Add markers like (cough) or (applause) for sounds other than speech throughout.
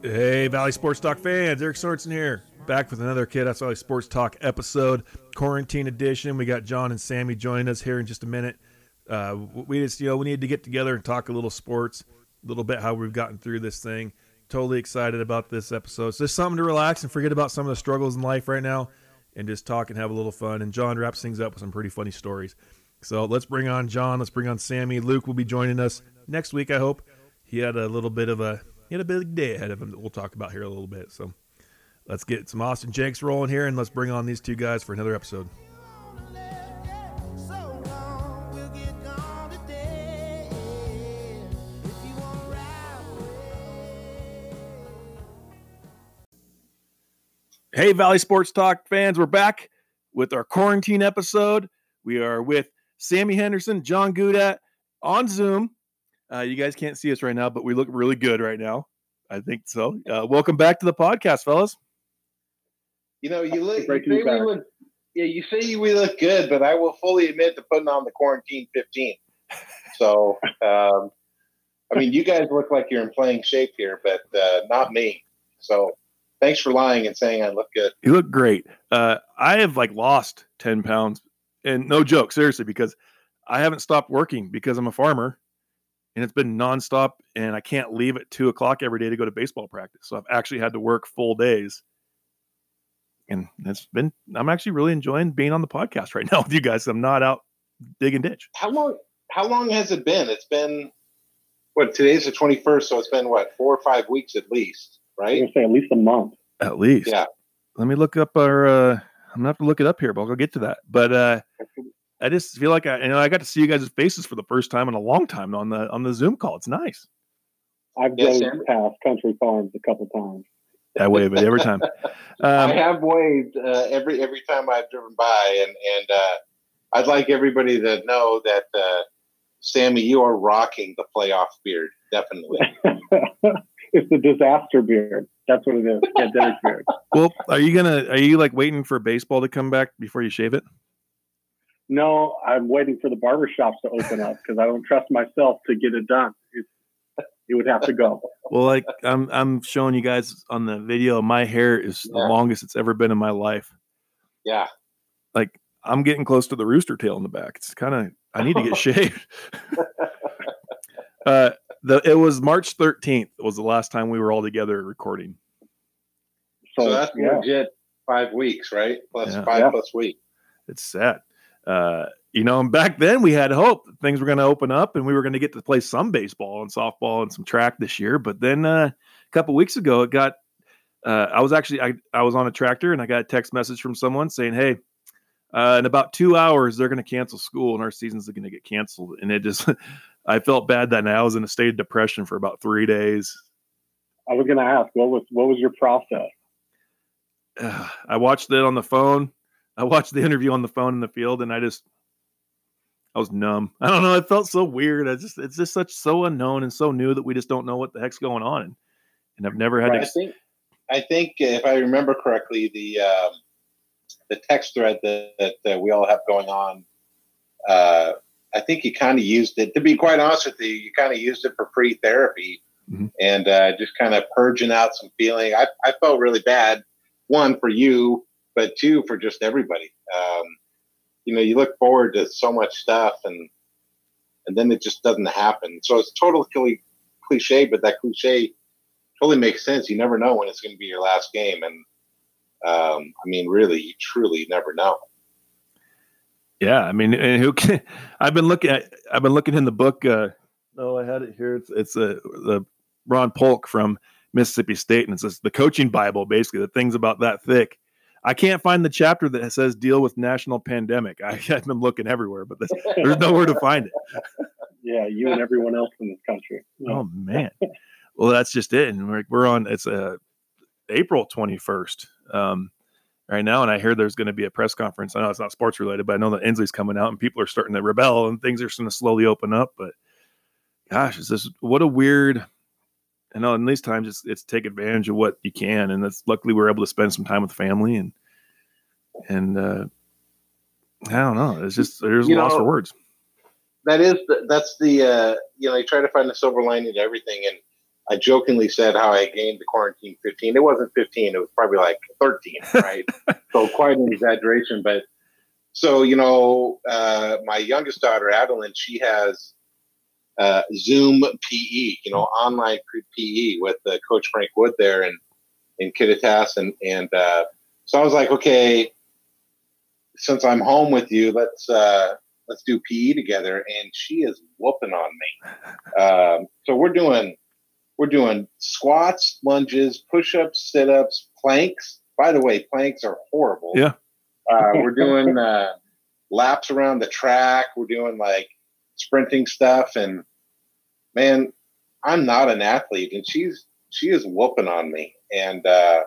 Hey, Valley Sports Talk fans, Eric Sorensen here, back with another Kittitas Valley Sports Talk episode, quarantine edition. We got John and Sammy joining us here in just a minute. Uh, we just, you know, we needed to get together and talk a little sports, a little bit how we've gotten through this thing. Totally excited about this episode. So just something to relax and forget about some of the struggles in life right now, and just talk and have a little fun. And John wraps things up with some pretty funny stories. So let's bring on John. Let's bring on Sammy. Luke will be joining us next week. I hope he had a little bit of a he had a big day ahead of him that we'll talk about here a little bit. So let's get some Austin Jenks rolling here and let's bring on these two guys for another episode. Hey, Valley Sports Talk fans, we're back with our quarantine episode. We are with Sammy Henderson, John Gudat on Zoom. Uh, you guys can't see us right now, but we look really good right now. I think so. Uh, welcome back to the podcast, fellas. You know, you look. You say we look yeah, you say we look good, but I will fully admit to putting on the quarantine 15. So, (laughs) um, I mean, you guys look like you're in playing shape here, but uh, not me. So, thanks for lying and saying I look good. You look great. Uh, I have like lost 10 pounds, and no joke, seriously, because I haven't stopped working because I'm a farmer and it's been nonstop and I can't leave at two o'clock every day to go to baseball practice. So I've actually had to work full days. And it's been I'm actually really enjoying being on the podcast right (laughs) now with you guys. I'm not out digging ditch. How long how long has it been? It's been what today's the twenty first, so it's been what, four or five weeks at least, right? I'm say at least a month. At least. Yeah. Let me look up our uh I'm gonna have to look it up here, but I'll go get to that. But uh I just feel like I, you know, I got to see you guys' faces for the first time in a long time on the on the Zoom call. It's nice. I've yes, drove past Country Farms a couple times. I wave it every time. (laughs) Um, I have waved uh, every every time I've driven by, and and uh, I'd like everybody to know that uh, Sammy, you are rocking the playoff beard, definitely. (laughs) it's the disaster beard. That's what it is. (laughs) Pandemic beard. Well, are you gonna? Are you like waiting for baseball to come back before you shave it? No, I'm waiting for the barbershops to open up because I don't trust myself to get it done. It, it, would have to go. Well, like I'm, I'm showing you guys on the video, my hair is yeah. the longest it's ever been in my life. Yeah. Like I'm getting close to the rooster tail in the back. It's kind of, I need to get (laughs) shaved. uh, the, it was March 13th was the last time we were all together recording. So, so that's yeah. legit five weeks, right? Plus yeah. five yeah. plus week. It's sad uh, you know, and back then we had hope things were going to open up and we were going to get to play some baseball and softball and some track this year. But then uh, a couple weeks ago, it got. Uh, I was actually I, I was on a tractor and I got a text message from someone saying, "Hey, uh, in about two hours they're going to cancel school and our season's are going to get canceled." And it just, (laughs) I felt bad that night. I was in a state of depression for about three days. I was going to ask, what was what was your process? (sighs) I watched it on the phone. I watched the interview on the phone in the field, and I just I was numb. (laughs) I don't know. It felt so weird. I just it's just such so unknown and so new that we just don't know what the heck's going on, and, and I've never had. Right. To... I think I think if I remember correctly, the um, the text thread that, that, that we all have going on. Uh, I think you kind of used it. To be quite honest with you, you kind of used it for free therapy mm-hmm. and uh, just kind of purging out some feeling. I, I felt really bad. One for you, but two for just everybody. Um, you know, you look forward to so much stuff, and and then it just doesn't happen. So it's totally cliche, but that cliche totally makes sense. You never know when it's going to be your last game, and um, I mean, really, you truly never know. Yeah, I mean, and who can? (laughs) I've been looking at. I've been looking in the book. Uh, oh, I had it here. It's it's a uh, the Ron Polk from Mississippi State, and it's just the coaching Bible, basically the things about that thick. I can't find the chapter that says deal with national pandemic. I, (laughs) have been looking everywhere, but this, there's nowhere to find it. Yeah, you and everyone else in this country. Oh man. Well, that's just it. And we're, we're on. It's a uh, April 21st um, right now, and I hear there's going to be a press conference. I know it's not sports related, but I know that Inslee's coming out, and people are starting to rebel, and things are going to slowly open up. But gosh, is this what a weird I know in these times it's, it's take advantage of what you can, and that's luckily we're able to spend some time with family and and uh, I don't know. It's just there's you loss know, for words. That is the, that's the uh, you know you try to find the silver lining to everything, and I jokingly said how I gained the quarantine 15. It wasn't 15, it was probably like 13, (laughs) right? so quite an exaggeration. But so, you know, uh, my youngest daughter, Adeline, she has uh, Zoom PE, you know, online PE with uh, Coach Frank Wood there in, in Kittitas. And, and uh, so I was like, okay, since I'm home with you, let's, uh, let's do PE together. And she is whooping on me. (laughs) Um, so we're doing, we're doing squats, lunges, push-ups, sit-ups, planks. By the way, planks are horrible. Yeah. Uh, we're (laughs) doing uh, laps around the track. We're doing like sprinting stuff, and man, I'm not an athlete, and she's she is whooping on me. And uh,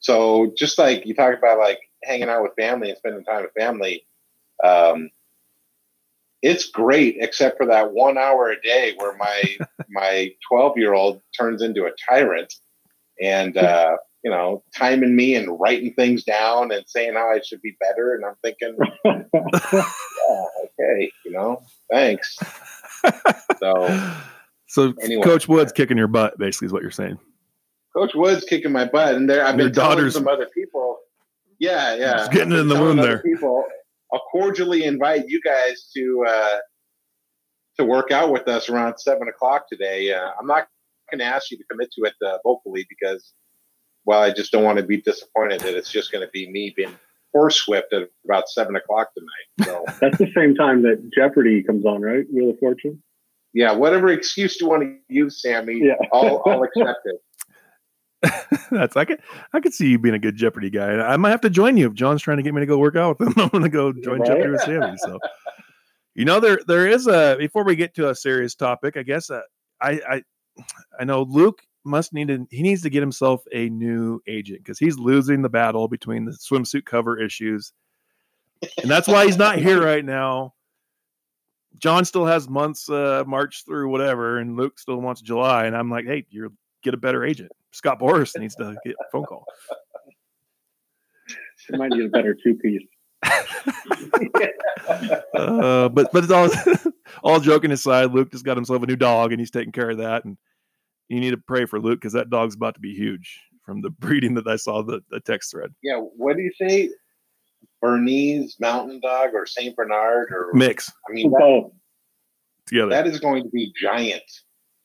so, just like you talk about, like hanging out with family and spending time with family, um, it's great, except for that one hour a day where my (laughs) my 12 year old turns into a tyrant, and uh, you know, timing me and writing things down and saying how I should be better. And I'm thinking, (laughs) yeah, okay, you know, thanks. So, (laughs) so anyway, Coach Wood's kicking your butt, basically, is what you're saying. Coach Wood's kicking my butt, and there I've been telling some other people. Yeah, yeah, Just getting in the room there. People, I'll cordially invite you guys to uh, to work out with us around seven o'clock today. Uh, I'm not going to ask you to commit to it uh, vocally because well, I just don't want to be disappointed that it's just going to be me being horsewhipped at about seven o'clock tonight. So (laughs) that's the same time that Jeopardy comes on, right? Wheel of Fortune. Yeah, whatever excuse you want to use, Sammy, yeah. I'll, I'll accept it. (laughs) That's I could I could see you being a good Jeopardy guy. I might have to join you if John's trying to get me to go work out with him. (laughs) I'm going to go join right? Jeopardy with Sammy. So, you know, there there is a before we get to a serious topic. I guess uh, I I I know Luke must need to he needs to get himself a new agent because he's losing the battle between the swimsuit cover issues. And that's why he's not here right now. John still has months uh March through whatever, and Luke still wants July. And I'm like, hey, you get a better agent. Scott Boras needs to get a phone call. He might need a better two piece. (laughs) uh, but but it's all (laughs) all joking aside, Luke just got himself a new dog and he's taking care of that. And you need to pray for Luke because that dog's about to be huge from the (laughs) breeding that I saw the, the text thread. Yeah, what do you say? Bernese Mountain Dog or Saint Bernard or mix? I mean, that, together. That is going to be giant.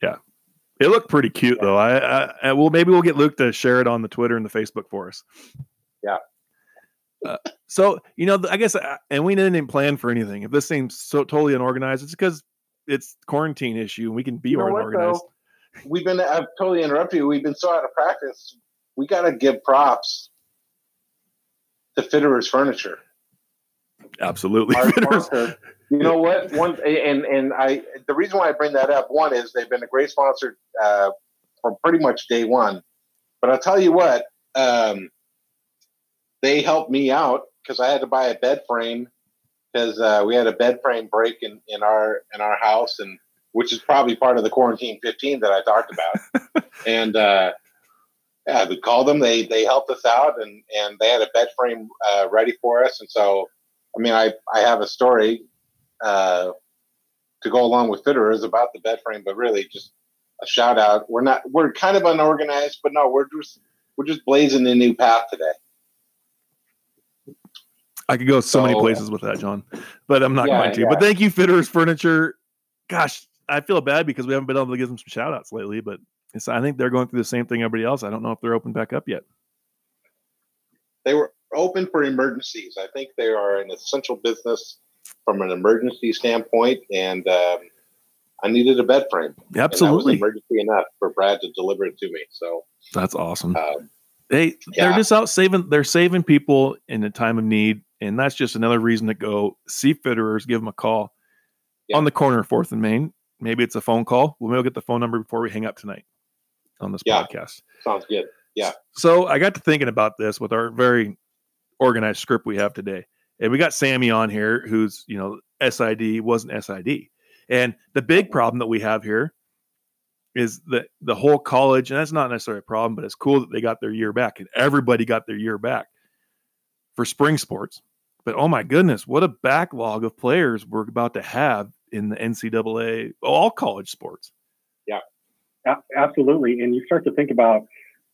Yeah, it looked pretty cute yeah. though. I, I, I, well, maybe we'll get Luke to share it on the Twitter and the Facebook for us. Yeah. Uh, so you know, I guess, uh, and we didn't plan for anything. If this seems so totally unorganized, it's because it's quarantine issue and we can be you know unorganized. What, we've been I've totally interrupted you. We've been so out of practice. We got to give props to Fitterer's Furniture. Absolutely, you know what? One and and I the reason why I bring that up one is they've been a great sponsor uh, from pretty much day one. But I'll tell you what, um, they helped me out because I had to buy a bed frame because uh, we had a bed frame break in, in our in our house and which is probably part of the quarantine 15 that I talked about. (laughs) and uh, yeah, we called them. They they helped us out, and and they had a bed frame uh, ready for us. And so, I mean, I I have a story uh, to go along with Fitterers about the bed frame, but really just a shout out. We're not we're kind of unorganized, but no, we're just we're just blazing a new path today. I could go so, so many places with that, John, but I'm not yeah, going to. Yeah. But thank you, Fitters Furniture. Gosh, I feel bad because we haven't been able to give them some shout outs lately, but I think they're going through the same thing everybody else. I don't know if they're open back up yet. They were open for emergencies. I think they are an essential business from an emergency standpoint, and um, I needed a bed frame. Absolutely, emergency enough for Brad to deliver it to me. So that's awesome. Um, they yeah. they're just out saving. They're saving people in a time of need, and that's just another reason to go see Fitterers. Give them a call yeah. on the corner of Fourth and Main maybe it's a phone call. We'll maybe get the phone number before we hang up tonight on this yeah, podcast. Sounds good. Yeah. So I got to thinking about this with our very organized script we have today. And we got Sammy on here who's, you know, SID wasn't SID. And the big problem that we have here is that the whole college, and that's not necessarily a problem, but it's cool that they got their year back and everybody got their year back for spring sports. But oh my goodness, what a backlog of players we're about to have in the NCAA, all college sports. Yeah. Absolutely. And you start to think about,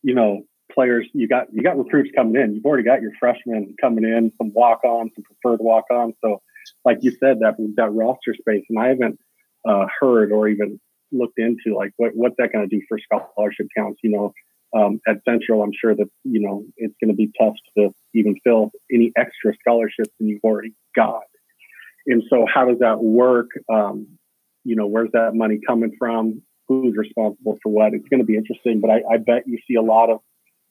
you know, players. You got you got recruits coming in. You've already got your freshmen coming in, some walk-ons, some preferred walk-ons. So, like you said, that that roster space, and I haven't uh, heard or even looked into like what what's that going to do for scholarship counts. You know, um, at Central, I'm sure that you know it's going to be tough to even fill any extra scholarships than you've already got. And so, how does that work? Um, you know, where's that money coming from? Who's responsible for what? It's going to be interesting, but I, I bet you see a lot of.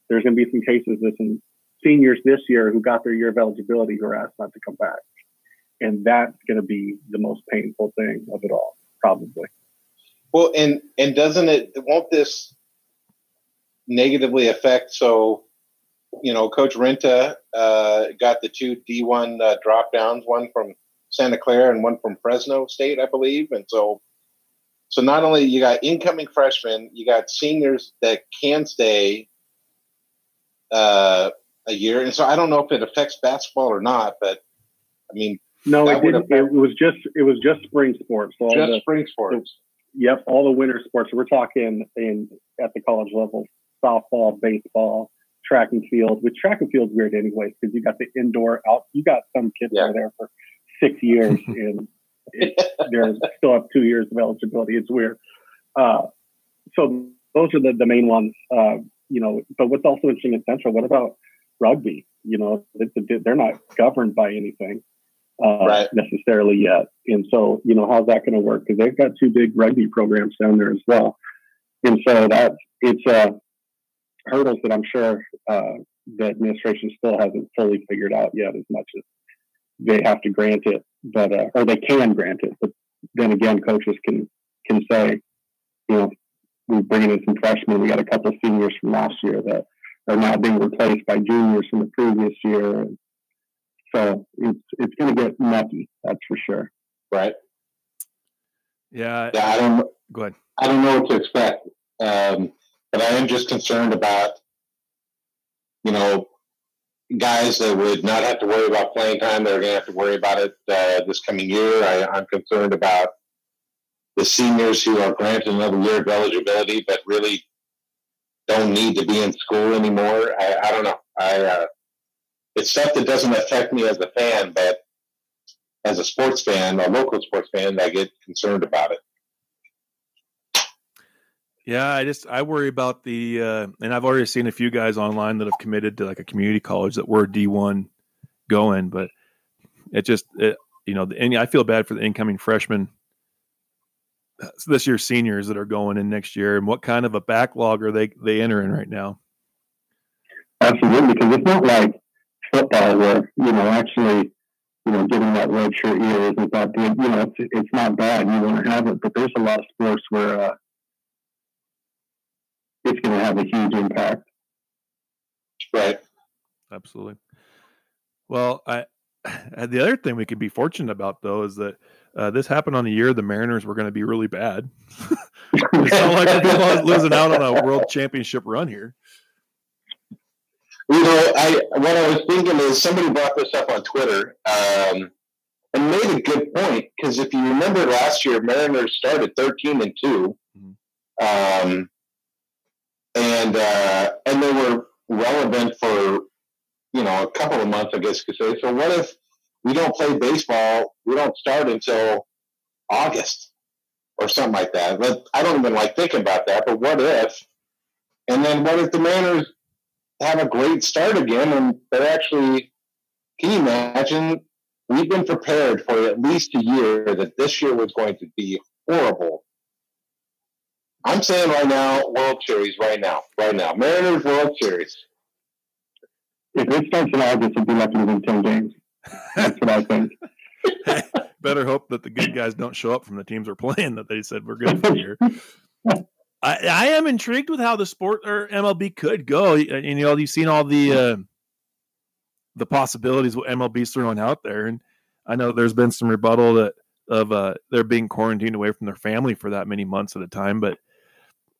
There's going to be some cases with some seniors this year who got their year of eligibility who are asked not to come back, and that's going to be the most painful thing of it all, probably. Well, and and doesn't it? Won't this negatively affect? So, you know, Coach Renta uh, got the two D1 uh, drop downs, one from Santa Clara and one from Fresno State, I believe. And so, so not only you got incoming freshmen, you got seniors that can stay uh, a year. And so I don't know if it affects basketball or not, but I mean, no, it didn't. It was just it was just spring sports. So just the, spring sports. The, yep, all the winter sports. We're talking in at the college level: softball, baseball, track and field. With track and field's weird anyway because you got the indoor out. You got some kids yeah. there for six years (laughs) and they're still have two years of eligibility. It's weird. Uh, so those are the, the main ones, uh, you know, but what's also interesting in Central, what about rugby? You know, they're not governed by anything uh, right. necessarily yet. And so, you know, how's that going to work? Because they've got two big rugby programs down there as well. And so that it's uh, hurdles that I'm sure uh, the administration still hasn't fully figured out yet as much as they have to grant it, but uh, or they can grant it. But then again, coaches can can say, you know, we're bringing in some freshmen. We got a couple of seniors from last year that are now being replaced by juniors from the previous year. So it's it's going to get mucky, that's for sure. Right. Yeah. Yeah. I don't. Go ahead. I don't know what to expect, um, but I am just concerned about, you know, guys that would not have to worry about playing time. They're going to have to worry about it uh, this coming year. I, am concerned about the seniors who are granted another year of eligibility, but really don't need to be in school anymore. I, I don't know. I uh, it's stuff that doesn't affect me as a fan, but as a sports fan, a local sports fan, I get concerned about it. Yeah, I just I worry about the uh, and I've already seen a few guys online that have committed to like a community college that were D one going, but it just it, you know, and I feel bad for the incoming freshmen uh, this year's seniors that are going in next year, and what kind of a backlog are they they entering right now? Absolutely, because it's not like football where you know actually you know getting that red shirt year isn't that. You know, it's it's not bad. You want to have it, but there's a lot of sports where. Uh, it's going to have a huge impact. Right. Absolutely. Well, I (sighs) the other thing we could be fortunate about though is that uh, this happened on the year the Mariners were going to be really bad. (laughs) it's not like we're losing out on a world championship run here. You know, I what I was thinking is somebody brought this up on Twitter um, and made a good point because if you remember last year, Mariners started thirteen and 2 mm-hmm. um, and uh, and they were relevant for you know a couple of months, I guess you could say. So what if we don't play baseball? We don't start until August or something like that. But I don't even like thinking about that. But what if? And then what if the Mariners have a great start again and they're actually? Can you imagine? We've been prepared for at least a year that this year was going to be horrible I'm saying right now, World Series right now, right now, Mariners World Series. If it starts in August, it'll be lucky to win ten games. That's what I think. (laughs) Better hope that the good guys don't show up from the teams we're playing that they said we're good for the year. (laughs) I, I am intrigued with how the sport or MLB could go. And you know, you've seen all the uh, the possibilities what MLB's throwing out there, and I know there's been some rebuttal that of uh, they're being quarantined away from their family for that many months at a time, but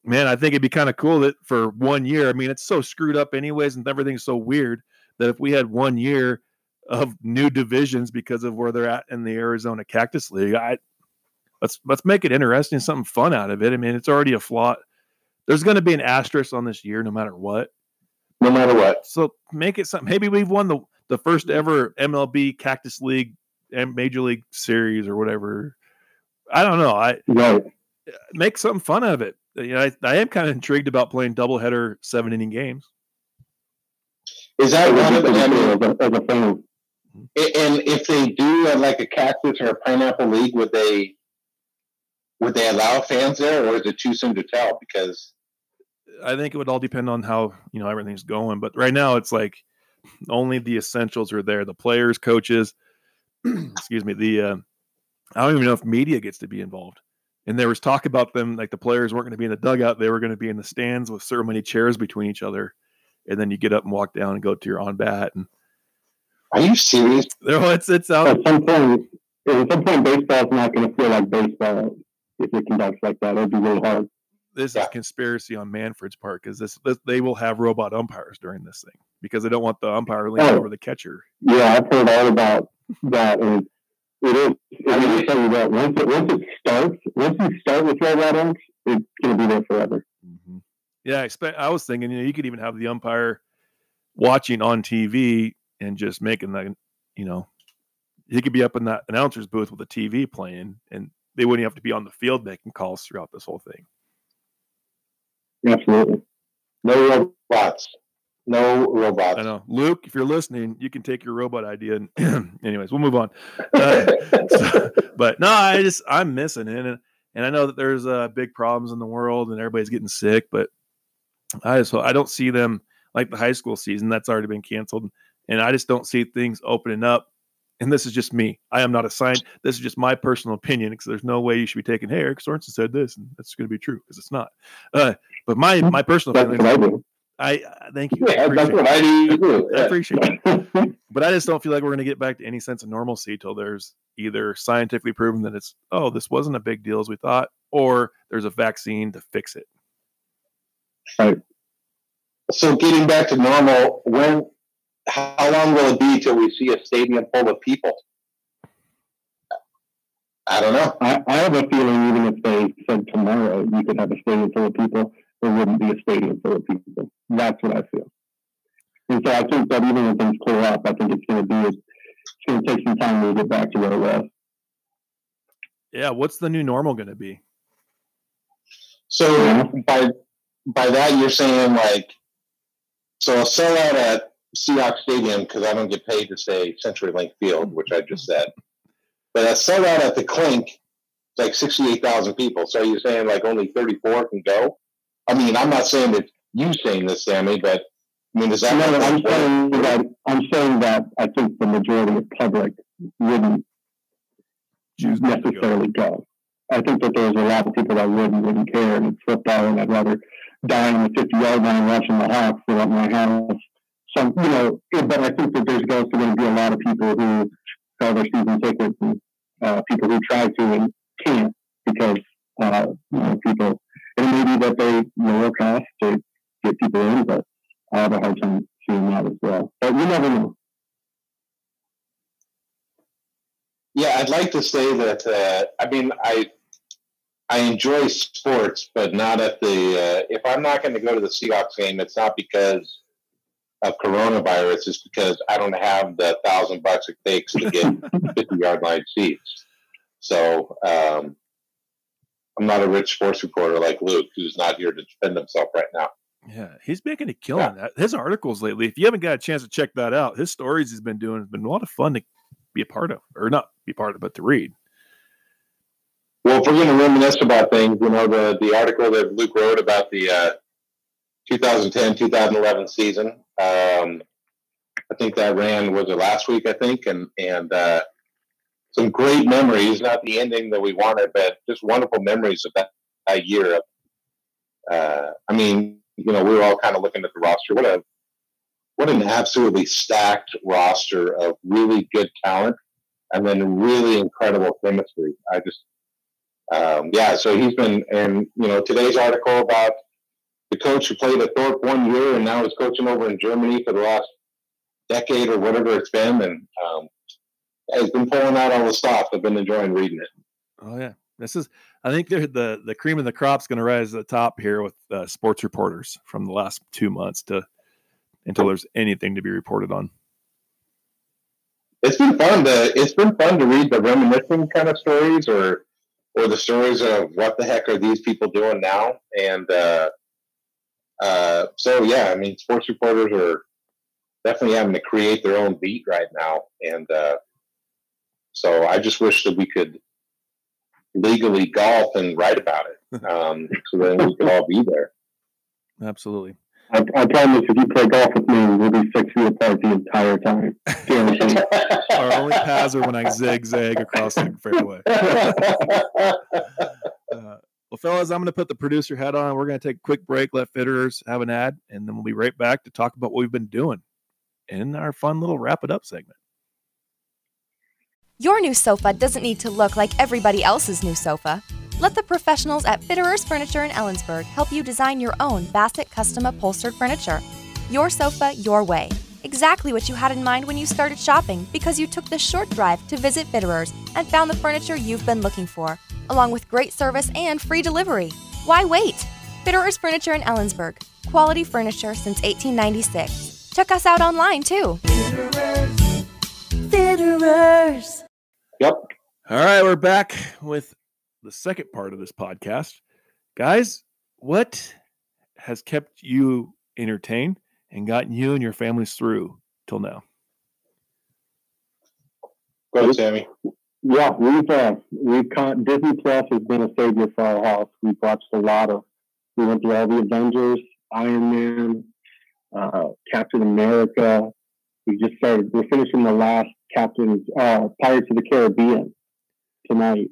man, I think it'd be kind of cool that for one year, I mean, it's so screwed up anyways, and everything's so weird that if we had one year of new divisions because of where they're at in the Arizona Cactus League, I let's let's make it interesting, something fun out of it. I mean, it's already a flawed there's going to be an asterisk on this year, no matter what. No matter what. So make it something. Maybe we've won the the first ever MLB Cactus League and Major League Series or whatever. I don't know. I right. make something fun of it. You know, I, I am kind of intrigued about playing doubleheader seven inning games. Is that one of the I mean, as a fan? And if they do uh, like a cactus or a pineapple league, would they would they allow fans there, or is it too soon to tell? Because I think it would all depend on how you know everything's going. But right now, it's like only the essentials are there: the players, coaches. (clears throat) excuse me. The uh, I don't even know if media gets to be involved. And there was talk about them like the players weren't going to be in the dugout; they were going to be in the stands with so many chairs between each other. And then you get up and walk down and go to your on bat. And are you serious? (laughs) No, it's it's out. At some point, at some point, baseball's not going to feel like baseball if it conducts like that. It'll be really hard. This yeah. is conspiracy on Manfred's part because this, this, they will have robot umpires during this thing because they don't want the umpire leaning oh, over the catcher. Yeah, I've heard all about that, and it is. I mean, tell you that once it once it starts, once you start with robot umps, it's going to be there forever. Mm-hmm. Yeah, I expect. I was thinking, you know, you could even have the umpire watching on TV and just making the, you know, he could be up in that announcer's booth with a TV playing, and they wouldn't have to be on the field making calls throughout this whole thing. Absolutely. No robots. No robots. I know. Luke, if you're listening, you can take your robot idea. And (clears throat) anyways, we'll move on. (laughs) Uh, so, but no, I just, I'm missing it. And, and I know that there's uh, big problems in the world and everybody's getting sick, but I just, I don't see them like the high school season that's already been canceled. And I just don't see things opening up and this is just me. I am not a scientist. This is just my personal opinion because there's no way you should be taking, hey, Eric Sorensen said this, and that's going to be true because it's not. Uh, but my my personal feeling, I, I uh, thank you. Yeah, that's what I do. I appreciate it. (laughs) but I just don't feel like we're going to get back to any sense of normalcy till there's either scientifically proven that it's oh this wasn't a big deal as we thought, or there's a vaccine to fix it. Right. So getting back to normal, when how long will it be till we see a stadium full of people? I don't know. I, I have a feeling even if they said tomorrow you could have a stadium full of people, there wouldn't be a stadium full of people. That's what I feel. And so I think that even when things clear up, I think it's going to be it's going to take some time to get back to where it was. Yeah, what's the new normal going to be? So yeah. by by that you're saying like so a sellout at Seahawks Stadium because I don't get paid to say CenturyLink Field, which I just said. But a sellout at the Clink, it's like 68,000 people. So you're saying like only 34 can go? I mean, I'm not saying that you saying this, Sammy, but I mean, is that? No, I'm saying that I'm saying that I think the majority of public wouldn't necessarily go. go. I think that there's a lot of people that wouldn't wouldn't care, and it's football, and I'd rather die on the 50 yard line watching the Hawks than at my house so you know, but I think that there's also going to be a lot of people who sell their season tickets and uh, people who try to and can't because uh, you know people. It may be that they lower cost to get people in, but I have a hard time seeing that as well. But you never know. Yeah, I'd like to say that. Uh, I mean, I I enjoy sports, but not at the. Uh, if I'm not going to go to the Seahawks game, it's not because of coronavirus It's because I don't have the thousand bucks it takes to get (laughs) 50 yard line seats. So um, I'm not a rich sports reporter like Luke, who's not here to defend himself right now. Yeah, he's making a killing. Yeah. His articles lately, if you haven't got a chance to check that out, his stories he's been doing has been a lot of fun to be a part of, or not be part of, but to read. Well, if we're going to reminisce about things, you know, the the article that Luke wrote about the uh, 2010 2011 season. Um, I think that ran was it last week, I think, and and uh, some great memories. Not the ending that we wanted, but just wonderful memories of that, that year. Uh, I mean, you know, we were all kind of looking at the roster. What a what an absolutely stacked roster of really good talent, and then really incredible chemistry. I just, um, yeah. So he's been, and you know, today's article about the coach who played at Thorpe one year and now is coaching over in Germany for the last decade or whatever it's been, and um, has been pulling out all the stuff. I've been enjoying reading it. Oh yeah, this is I think the the cream of the crop's going to rise to the top here with uh, sports reporters from the last two months to until there's anything to be reported on. It's been fun to it's been fun to read the reminiscing kind of stories or or the stories of what the heck are these people doing now and uh, uh, so yeah I mean sports reporters are definitely having to create their own beat right now and uh, so I just wish that we could legally golf and write about it (laughs) um, so then we could all be there. Absolutely. I, I promise if you play golf with me, we'll be six feet apart the entire time. (laughs) Our only paths are when I zigzag across the fairway. (laughs) Uh, well, fellas, I'm going to put the producer hat on. We're going to take a quick break, let Fitters have an ad, and then we'll be right back to talk about what we've been doing in our fun little wrap it up segment. Your new sofa doesn't need to look like everybody else's new sofa. Let the professionals at Fitterers Furniture in Ellensburg help you design your own Bassett custom upholstered furniture. Your sofa, your way. Exactly what you had in mind when you started shopping because you took the short drive to visit Fitterers and found the furniture you've been looking for, along with great service and free delivery. Why wait? Fitterers Furniture in Ellensburg. Quality furniture since 1896. Check us out online too. Fitterers. Fitterers. Yep. All right, we're back with the second part of this podcast. Guys, what has kept you entertained and gotten you and your families through till now? Go ahead, Sammy. Yeah, we've uh, we've con- Disney Plus has been a savior for our house. We've watched a lot of. We went through all the Avengers, Iron Man, uh, Captain America. We just started. We're finishing the last Captain's uh, Pirates of the Caribbean tonight,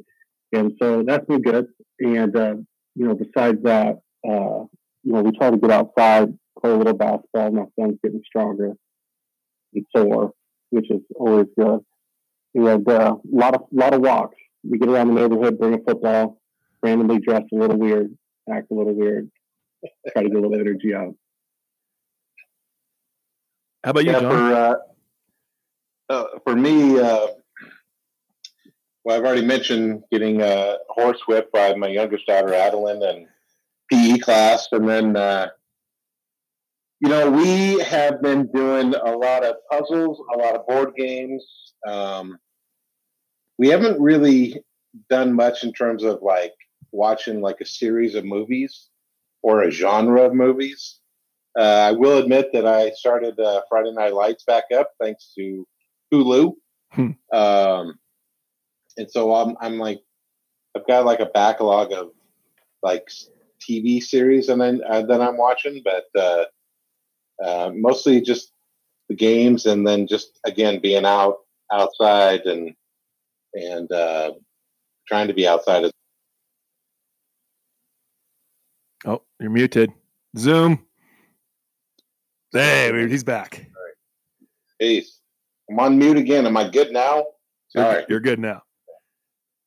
and so that's been good. And uh, you know, besides that, uh, you know, we try to get outside, play a little basketball. My son's getting stronger and sore, which is always good. And uh, a lot of lot of walks. We get around the neighborhood, bring a football, randomly dress a little weird, act a little weird, try to get a little energy out. How about you, yeah, John? For, uh, uh, for me, uh, well, I've already mentioned getting a horse whipped by my youngest daughter, Adeline, and PE class. And then, uh, you know, we have been doing a lot of puzzles, a lot of board games. Um, we haven't really done much in terms of like watching like a series of movies or a genre of movies. Uh, I will admit that I started uh, Friday Night Lights back up thanks to Hulu. Hmm. Um, and so I'm, I'm like, I've got like a backlog of like TV series and then uh, then I'm watching, but uh, uh, mostly just the games and then just again being out outside and and uh, trying to be outside. Oh, you're muted. Zoom. Hey, he's back. All right. Peace. I'm on mute again. Am I good now? You're, you're good now.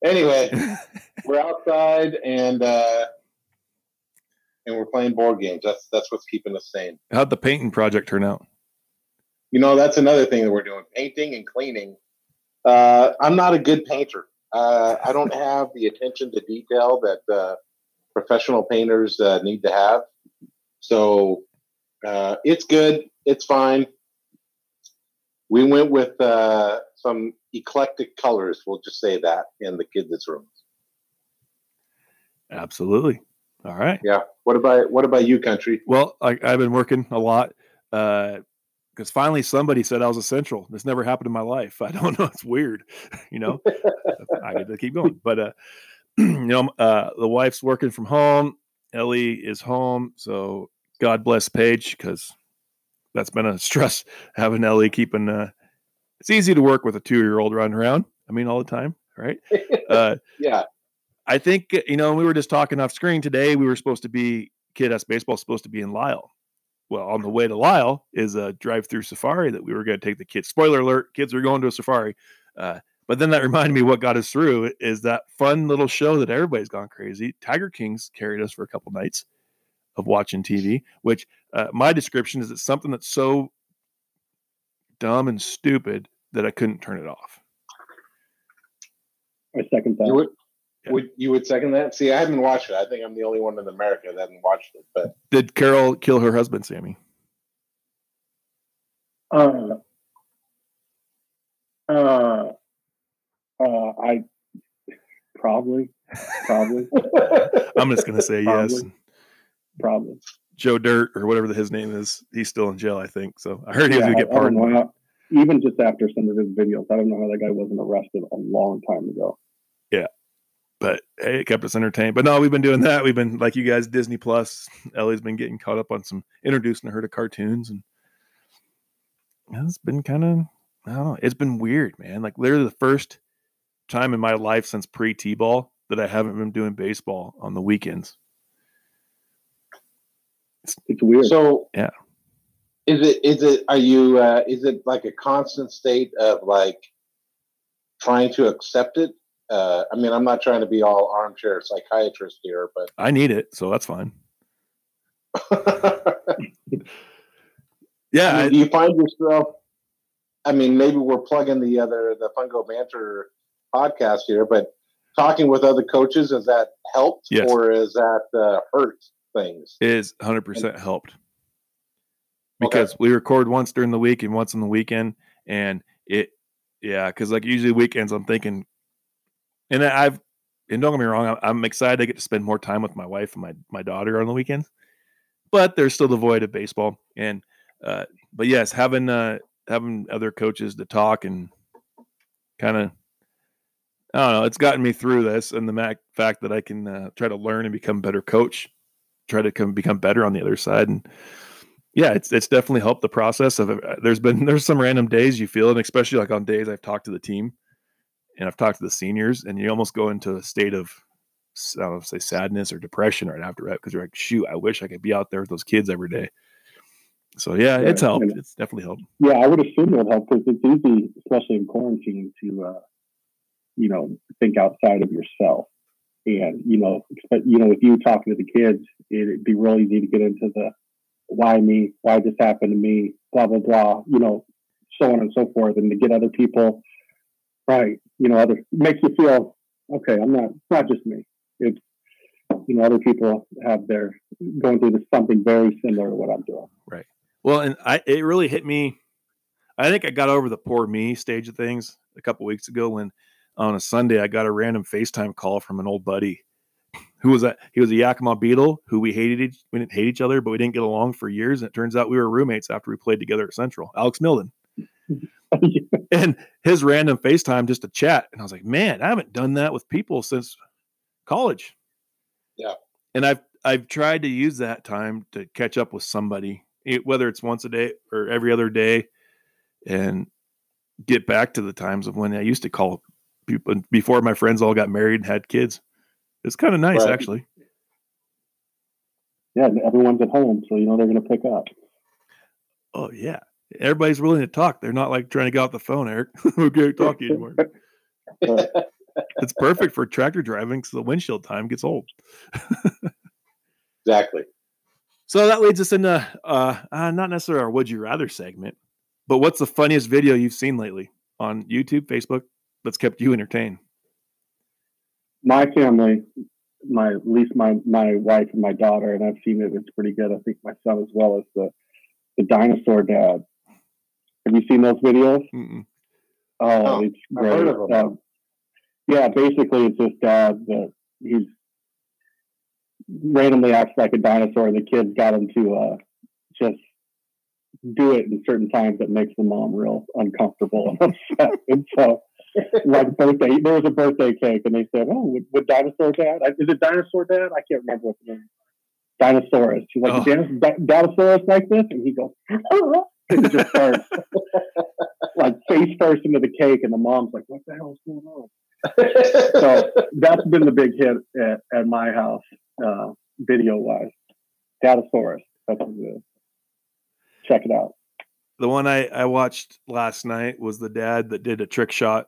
Anyway, (laughs) we're outside and uh, and we're playing board games. That's that's what's keeping us sane. How'd the painting project turn out? You know, that's another thing that we're doing: painting and cleaning. Uh, I'm not a good painter. Uh, I don't (laughs) have the attention to detail that uh, professional painters uh, need to have. So uh, it's good. It's fine we went with uh, some eclectic colors. We'll just say that in the kids' rooms. Absolutely. All right. Yeah. What about what about you, country? Well, I, have been working a lot because uh, finally somebody said I was essential. This never happened in my life. I don't (laughs) know. It's weird, you know. I get to keep going, but uh, (clears throat) you know, uh, the wife's working from home. Ellie is home, so God bless Paige because that's been a (laughs) stress having Ellie keeping. Uh, it's easy to work with a two year old running around. I mean, all the time, right? (laughs) Uh, yeah. I think you know. We were just talking off screen today. We were supposed to be Kid S baseball supposed to be in Lyle. Well, on the way to Lyle is a drive-through safari that we were going to take the kids. Spoiler alert: kids are going to a safari. Uh, but then that (laughs) reminded me what got us through is that fun little show that everybody's gone crazy. Tiger Kings carried us for a couple nights of watching TV, which uh, my description is it's something that's so dumb and stupid that I couldn't turn it off. I second that. Yeah. Would you would second that? See, I haven't watched it. I think I'm the only one in America that hasn't watched it. But Did Carol kill her husband, Sammy? Uh, uh, uh, I probably, probably, (laughs) I'm just gonna say yes. Probably. Joe Dirt or whatever the, his name is, he's still in jail, I think. So I heard he was Yeah, gonna get I- I don't pardoned. how- even just after some of his videos, I don't know how that guy wasn't arrested a long time ago. Yeah, but hey, it kept us entertained. But no, we've been doing that. We've been like you guys, Disney Plus. Ellie's been getting caught up on some introducing her to cartoons, and it's been kind of I don't know. It's been weird, man. Like literally the first time in my life since pre T ball that I haven't been doing baseball on the weekends. It's weird. so Yeah. is it is it are you uh, is it like a constant state of like trying to accept it? Uh, I mean, I'm not trying to be all armchair psychiatrist here, but I need it, so that's fine. (laughs) Yeah, I mean, I- do you find yourself? I mean, maybe we're plugging the other the Fungo Banter podcast here, but talking with other coaches has that helped, Yes. or is that uh, hurt things? is 100% helped because we record once during the week and once on the weekend and it yeah because like usually weekends i'm thinking and i've and don't get me wrong I'm, I'm excited I get to spend more time with my wife and my my daughter on the weekends but there's still the void of baseball and uh but yes having uh having other coaches to talk and kind of I don't know. It's gotten me through this, and the fact that I can uh, try to learn and become a better coach, try to come become better on the other side, and yeah, it's it's definitely helped the process of. it. There's been (laughs) there's some random days you feel, and especially like on days I've talked to the team, and I've talked to the seniors, and you almost go into a state of I don't know, say sadness or depression right after that because you're like, shoot, I wish I could be out there with those kids every day. So yeah, it's helped. And- It's definitely helped. Yeah, I would assume it would help because it's easy, especially in quarantine, to uh, you know think outside of yourself. And you know, but you know, with you talking to the kids, it'd be real easy to get into the why me, why this happened to me, blah blah blah. You know, so on and so forth, and to get other people right. You know, other makes you feel okay. I'm not. Not just me. It's you know, other people have their going through this, something very similar to what I'm doing. Right. Well, and I it really hit me. I think I got over the poor me stage of things a couple weeks ago when on a Sunday I got a random FaceTime call from an old buddy who was a he was a Yakima Beetle who we hated each we didn't hate each other but we didn't get along for years and it turns out we were roommates after we played together at Central. Alex Milden. (laughs) and his random FaceTime just to chat and I was like, "Man, I haven't done that with people since college." Yeah. And I've I've tried to use that time to catch up with somebody, whether it's once a day or every other day, and get back to the times of when I used to call people before my friends all got married and had kids. It's kind of nice, Right. actually. yeah, everyone's at home, so you know they're going to pick up. Oh yeah, everybody's willing to talk. They're not like trying to get off the phone, Eric. we can't talk to you anymore. (laughs) It's perfect for tractor driving because the windshield time gets old. (laughs) exactly. So that leads us into uh, uh, not necessarily our "Would You Rather" segment, but what's the funniest video you've seen lately on YouTube, Facebook that's kept you entertained? my family, my at least my my wife and my daughter, and I've seen it. It's pretty good. I think my son as well as the the dinosaur dad. Have you seen those videos? Mm-mm. Oh, Oh, it's I've great. heard of 'em. Um, yeah, basically it's this dad that he's randomly acts like a dinosaur, and the kids got him to uh, just do it in certain times that makes the mom real uncomfortable and (laughs) upset. and so, like birthday, there was a birthday cake, and they said, "Oh, would, would dinosaur dad? Is it dinosaur dad? I can't remember what the name. is. Dinosaurus. She's like, Oh. "Dinos- di- Dinosaurus like this, and he goes, and just starts (laughs) like face first into the cake, and the mom's like, "What the hell is going on?" So that's been the big hit at, at my house, uh, video wise. Datasaurus. That's what it is. Check it out. The one I, I watched last night was the dad that did a trick shot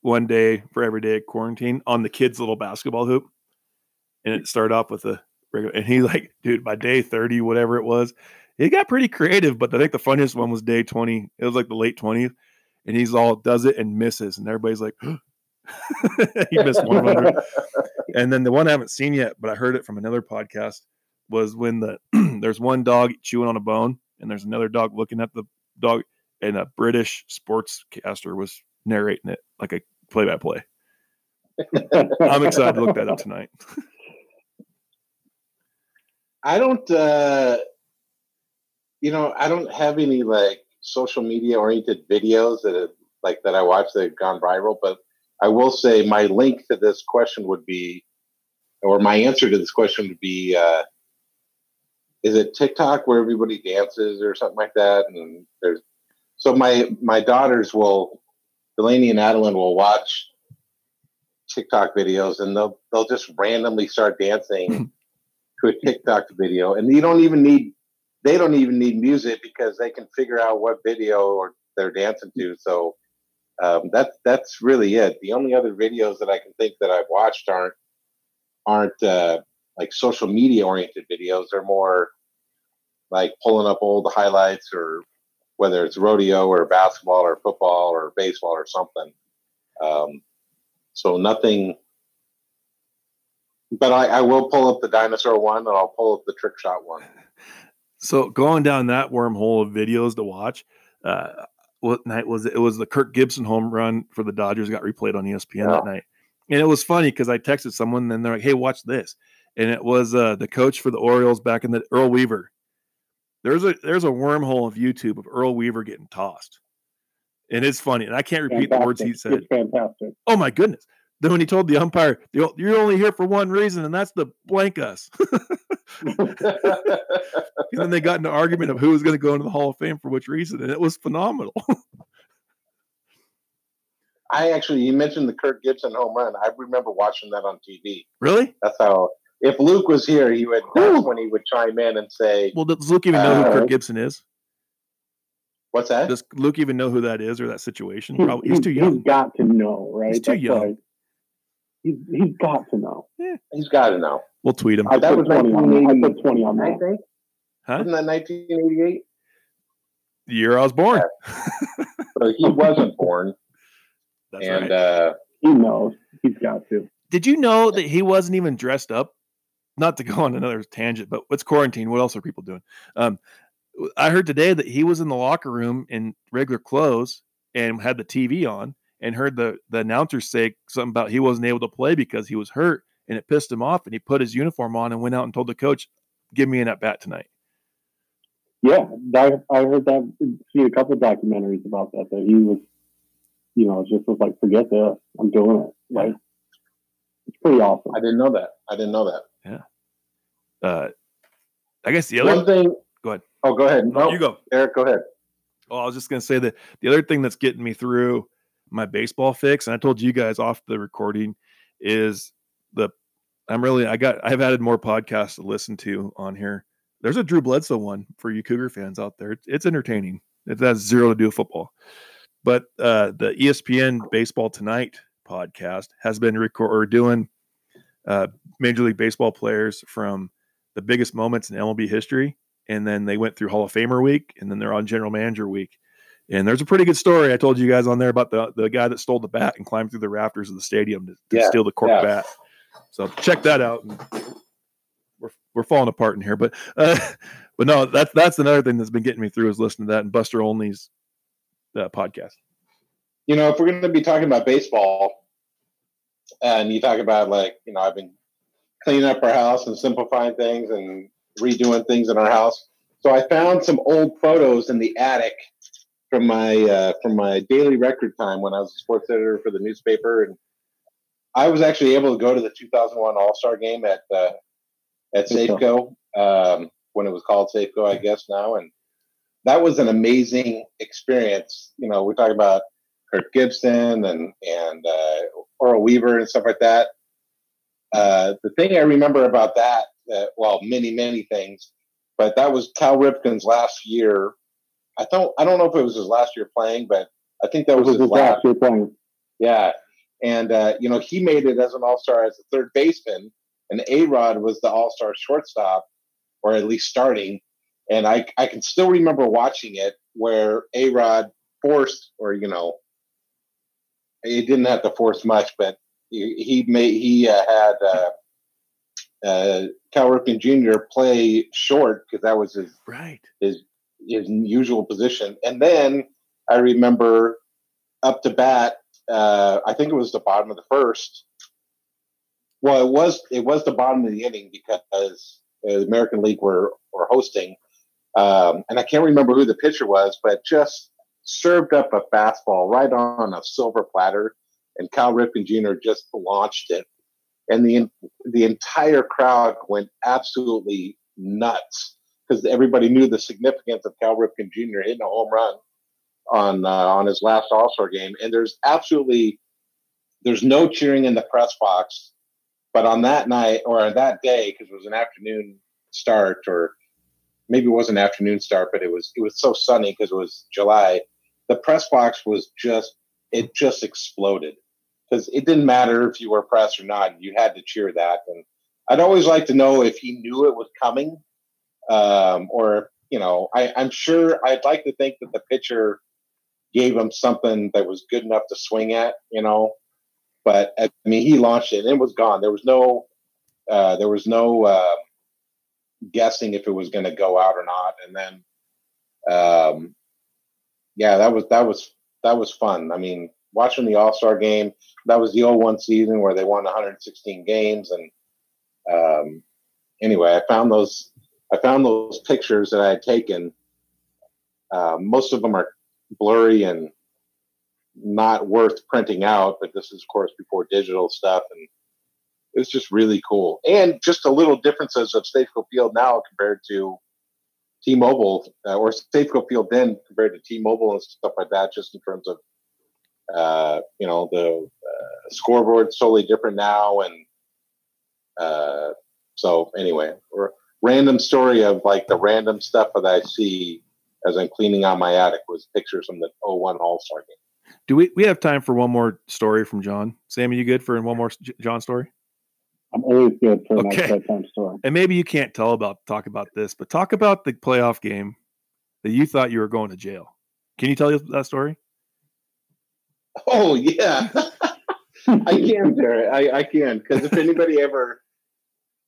one day for every day of quarantine on the kid's little basketball hoop. And it started off with a regular, and he like, dude, by day 30, whatever it was, it got pretty creative. But I think the funniest one was day 20. It was like the late 20th. And he's all does it and misses. And everybody's like, (laughs) he missed 100. and then the one I haven't seen yet, but I heard it from another podcast was when the (clears throat) there's one dog chewing on a bone and there's another dog looking at the dog and a British sportscaster was narrating it like a play by play. I'm excited to look that up tonight. (laughs) I don't uh you know, I don't have any like social media oriented videos that have, like that I watch that have gone viral, but I will say my link to this question would be or my answer to this question would be uh is it TikTok where everybody dances or something like that? And there's so my my daughters will Delaney and Adeline will watch TikTok videos and they'll they'll just randomly start dancing (laughs) to a TikTok video, and you don't even need they don't even need music because they can figure out what video or they're dancing to. So um, that's that's really it. The only other videos that I can think that I've watched aren't aren't uh, like social media oriented videos. They're more like pulling up old highlights or whether it's rodeo or basketball or football or baseball or something. Um, so nothing. But I, I will pull up the dinosaur one and I'll pull up the trick shot one. (laughs) So going down that wormhole of videos to watch, uh, what night was it? It was the Kirk Gibson home run for the Dodgers got replayed on ESPN yeah. that night, and it was funny because I texted someone and they're like, "Hey, watch this," and it was uh, the coach for the Orioles back in the Earl Weaver. There's a there's a wormhole of YouTube of Earl Weaver getting tossed, and it's funny, and I can't repeat fantastic. the words he said. It's fantastic. Oh my goodness! Then when he told the umpire, "You're only here for one reason, and that's to blank us." (laughs) and then they got into argument of who was going to go into the Hall of Fame for which reason, and it was phenomenal. (laughs) I actually, you mentioned the Kirk Gibson home run. I remember watching that on TV. Really? That's how. If Luke was here, he would. That's when he would chime in and say, "Well, does Luke even know uh, who Kirk Gibson is?" What's that? Does Luke even know who that is or that situation? Probably, he's too young. He's got to know, right? He's too That's young. why He's, he's got to know. Yeah. He's got to know. We'll tweet him. I That put was 20 on, I put 20 on I think. Huh? Wasn't that 1988? The year I was born. So (laughs) he wasn't born. That's and right. uh, He knows. He's got to. Did you know that he wasn't even dressed up? Not to go on another tangent, but what's quarantine. What else are people doing? Um, I heard today that he was in the locker room in regular clothes and had the TV on and heard the, the announcer say something about he wasn't able to play because he was hurt and it pissed him off. And he put his uniform on and went out and told the coach, Give me an at bat tonight. Yeah, I, I heard that. Seen a couple documentaries about that. That he was, you know, just was like, forget this. I'm doing it. Like, it's pretty awesome. I didn't know that. I didn't know that. Uh, I guess the other One thing. Go ahead. Oh, go ahead. No, you go. Eric, go ahead. Oh, I was just gonna say that the other thing that's getting me through my baseball fix, and I told you guys off the recording, is the I'm really I got I've added more podcasts to listen to on here. There's a Drew Bledsoe one for you Cougar fans out there. It's, it's entertaining. It has zero to do with football, but uh, the ESPN Baseball Tonight podcast has been record or doing uh, Major League Baseball players from the biggest moments in MLB history and then they went through Hall of Famer week, and then they're on General Manager week. And there's a pretty good story I told you guys on there about the the guy that stole the bat and climbed through the rafters of the stadium to, to Yeah, steal the cork yeah. bat. So check that out. We're we're falling apart in here, but uh, (laughs) but no, that's that's another thing that's been getting me through is listening to that and Buster Olney's uh, podcast. You know, if we're going to be talking about baseball, and you talk about like, you know, I've been cleaning up our house and simplifying things and redoing things in our house. So I found some old photos in the attic from my uh, from my daily record time when I was a sports editor for the newspaper, and I was actually able to go to the 2001 All Star Game at uh, at Safeco um, when it was called Safeco, I guess now, and that was an amazing experience. You know, we talk about Kirk Gibson and and uh, Earl Weaver and stuff like that. Uh, the thing I remember about that, uh, well, many many things, but that was Cal Ripken's last year. I don't I don't know if it was his last year playing, but I think that That was, was his his last. last year playing. Yeah, and uh, you know he made it as an All Star as a third baseman, and A Rod was the All Star shortstop, or at least starting. And I I can still remember watching it where A Rod forced, or you know, he didn't have to force much, but he, he made he uh, had uh, uh, Cal Ripken Jr. play short because that was his right his his usual position, and then I remember up to bat. Uh, I think it was the bottom of the first. Well, it was it was the bottom of the inning because the American League were were hosting, um, and I can't remember who the pitcher was, but just served up a fastball right on a silver platter, and Cal Ripken Jr. just launched it, and the the entire crowd went absolutely nuts because everybody knew the significance of Cal Ripken Jr. hitting a home run on uh, on his last All Star game, and there's absolutely there's no cheering in the press box, but on that night or on that day because it was an afternoon start or maybe it was an afternoon start, but it was it was so sunny because it was July the press box was just it just exploded. Because it didn't matter if you were press or not you had to cheer that. And i'd always like to know if he knew it was coming um, or you know I, i'm sure i'd like to think that the pitcher gave him something that was good enough to swing at you know? But i mean he launched it and it was gone. There was no uh, there was no uh, guessing if it was going to go out or not. And then um, yeah, that was that was that was fun. I mean, watching the All Star game, that was the old 01 season where they won 116 games, and um, anyway, I found those I found those pictures that I had taken. Uh, most of them are blurry and not worth printing out, but this is of course before digital stuff, and it's just really cool. And just a little differences of Safeco Field now compared to T-Mobile uh, or Safeco Field then compared to T-Mobile and stuff like that, just in terms of uh, you know the uh, scoreboard totally different now, and uh, so anyway, random story of like the random stuff that I see as I'm cleaning out my attic was pictures from the 01 All Star game. Do we we have time for one more story from John? Sam, are you good for one more John story? I'm always good for a okay. nice bedtime story. And maybe you can't tell about talk about this, but talk about the playoff game that you thought you were going to jail. Can you tell us that story? Oh yeah, (laughs) I can, Jared. I, I can because if anybody ever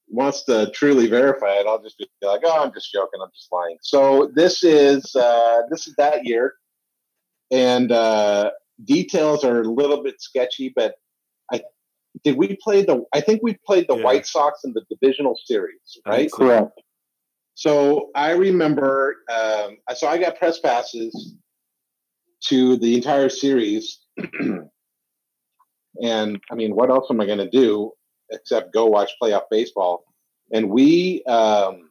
wants to truly verify it, I'll just be like, "Oh, I'm just joking. I'm just lying." So this is uh, this is that year, and uh, details are a little bit sketchy, but did we play the? I think we played the yeah. White Sox in the divisional series, right? Correct. So I remember. Um, so I got press passes to the entire series, (clears throat) and I mean, what else am I going to do except go watch playoff baseball? And we, um,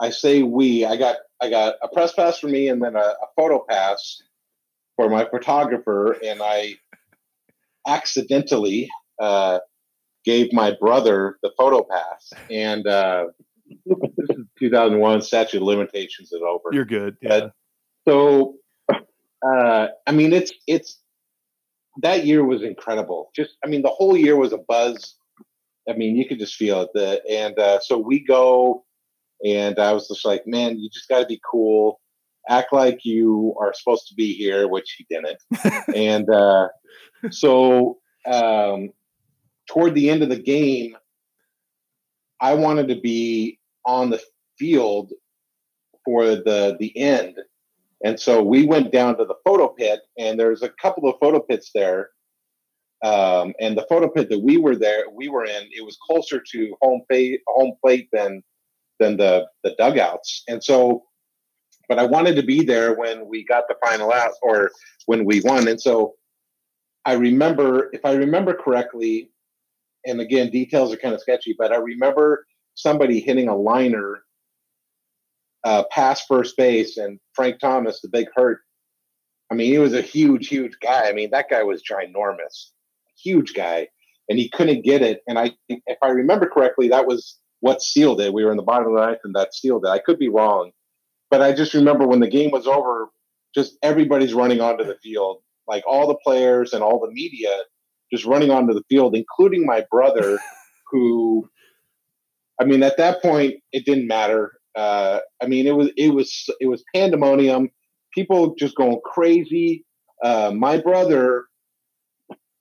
I say we. I got I got a press pass for me, and then a, a photo pass for my photographer, and I accidentally uh, gave my brother the photo pass, and uh, (laughs) this is 2001. Statute of limitations is over. You're good. Yeah. so, uh, I mean, it's it's that year was incredible. Just, I mean, the whole year was a buzz. I mean, you could just feel it. The, and uh, so we go, and I was just like, man, you just got to be cool act like you are supposed to be here, which he didn't. (laughs) and uh, so um, toward the end of the game, I wanted to be on the field for the the end. And so we went down to the photo pit, and there's a couple of photo pits there. Um, and the photo pit that we were there, we were in, it was closer to home plate, home plate than than the the dugouts. And so but I wanted to be there when we got the final out or when we won. And so I remember, if I remember correctly, and again, details are kind of sketchy, but I remember somebody hitting a liner uh, past first base and Frank Thomas, the big hurt. I mean, he was a huge, huge guy. I mean, that guy was ginormous, huge guy, and he couldn't get it. And I, if I remember correctly, that was what sealed it. We were in the bottom of the ninth, and that sealed it. I could be wrong, but I just remember when the game was over, just everybody's running onto the field, like all the players and all the media just running onto the field, including my brother, (laughs) who, I mean, at that point, it didn't matter. Uh, I mean, it was it was it was pandemonium. People just going crazy. Uh, my brother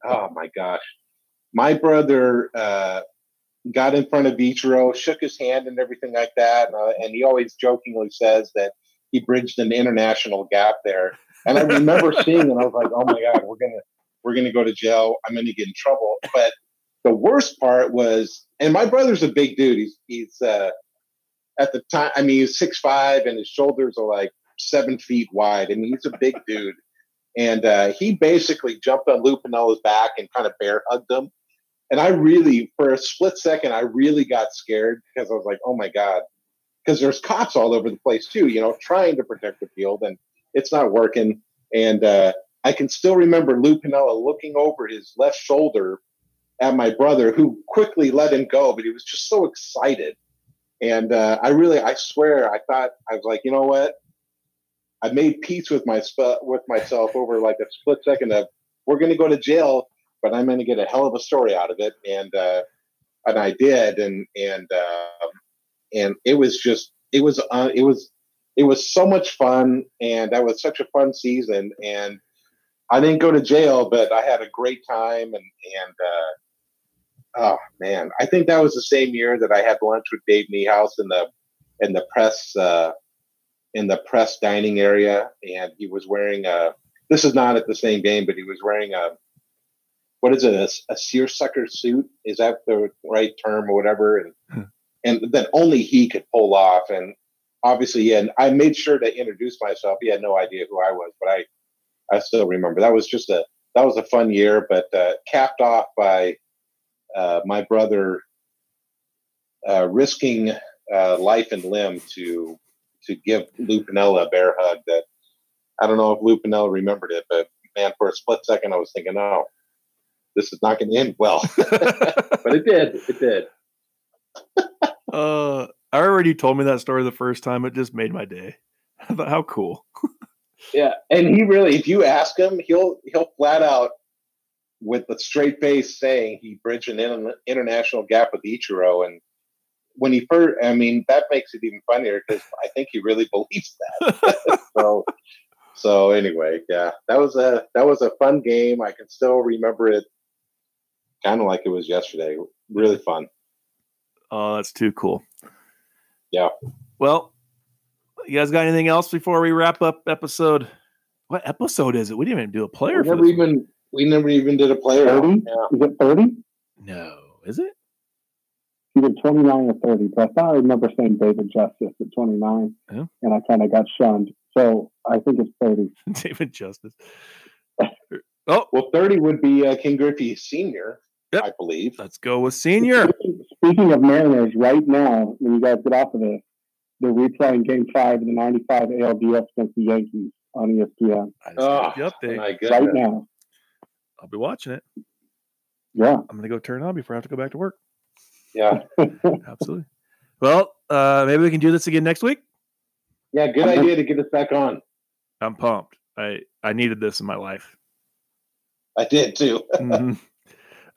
oh my gosh, my brother uh, got in front of Ichiro, shook his hand and everything like that, and, uh, and he always jokingly says that he bridged an international gap there. And I remember (laughs) seeing it, I was like, oh my god, we're gonna we're gonna go to jail. I'm gonna get in trouble. But the worst part was, and my brother's a big dude. He's he's uh, at the time. I mean, he's six five, and his shoulders are like seven feet wide. I mean, he's a big dude. And uh, he basically jumped on Lou Piniella's back and kind of bear hugged him. And I really, for a split second, I really got scared because I was like, oh my God. Because there's cops all over the place too, you know, trying to protect the field and it's not working. And uh, I can still remember Lou Piniella looking over his left shoulder at my brother, who quickly let him go, but he was just so excited. And uh, I really, I swear, I thought, I was like, you know what? I made peace with my with myself over like a split second of we're going to go to jail, but I'm going to get a hell of a story out of it, and uh, and I did, and and uh, and it was just it was uh, it was it was so much fun, and that was such a fun season, and I didn't go to jail, but I had a great time, and and uh, oh man, I think that was the same year that I had lunch with Dave Niehaus in the in the press uh, in the press dining area, and he was wearing a. This is not at the same game, but he was wearing a. What is it? A, a seersucker suit? Is that the right term or whatever? And hmm. and that only he could pull off. And obviously, yeah. And I made sure to introduce myself. He had no idea who I was, but I, I still remember. That was just a that was a fun year, but uh, capped off by uh, my brother uh, risking uh, life and limb to to give Lou Piniella a bear hug that I don't know if Lou Piniella remembered it, but man, for a split second, I was thinking, oh, this is not going to end well. (laughs) but it did. It did. (laughs) uh, I already told me that story the first time. It just made my day. (laughs) How cool. yeah. And he really, if you ask him, he'll, he'll flat out with a straight face saying he bridged an international gap with Ichiro and when he first, I mean, that makes it even funnier because I think he really believes that. so, so anyway, yeah, that was a that was a fun game. I can still remember it, kind of like it was yesterday. Really fun. Oh, that's too cool. Yeah. Well, you guys got anything else before we wrap up episode? What episode is it? We didn't even do a player. We never even one. we never even did a player. 30? Yeah. Is it thirty? No, is it? either 29 or 30. But I thought I remember saying David Justice at 29, yeah. and I kind of got shunned. So I think it's 30. (laughs) David Justice. oh, well, 30 would be uh, Ken Griffey Sr., yep. I believe. Let's go with Senior. Speaking of Mariners, right now, when you guys get off of this, they're replaying Game 5 of the 95 ALDS against the Yankees on ESPN. Oh, update. My goodness. Right now. I'll be watching it. Yeah. I'm going to go turn on before I have to go back to work. Yeah, (laughs) absolutely. Well, uh, maybe we can do this again next week. Yeah, good idea to get us back on. I'm pumped. I I needed this in my life. I did too. mm-hmm. (laughs)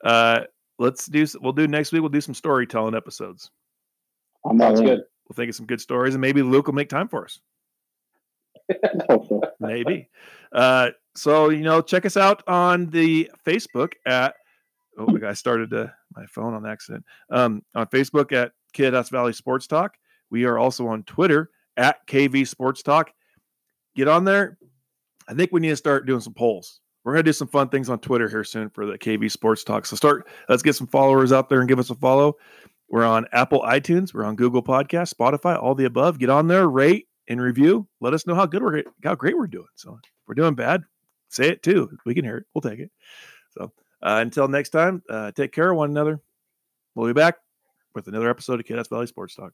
uh, let's do. We'll do next week. We'll do some storytelling episodes. I'm that's good. We'll think of some good stories, and maybe Luke will make time for us. (laughs) maybe. Uh, so you know, check us out on the Facebook at oh, the guy started uh, my phone on accident. Um, on Facebook at Kittitas Valley Sports Talk. We are also on Twitter at KV Sports Talk. Get on there. I think we need to start doing some polls. We're going to do some fun things on Twitter here soon for the KV Sports Talk. So start. Let's get some followers out there and give us a follow. We're on Apple iTunes. We're on Google Podcast, Spotify, all the above. Get on there, rate and review. Let us know how good we're how great we're doing. So if we're doing bad, say it too. We can hear it. We'll take it. So uh, until next time, uh, take care of one another. We'll be back with another episode of Kittitas Valley Sports Talk.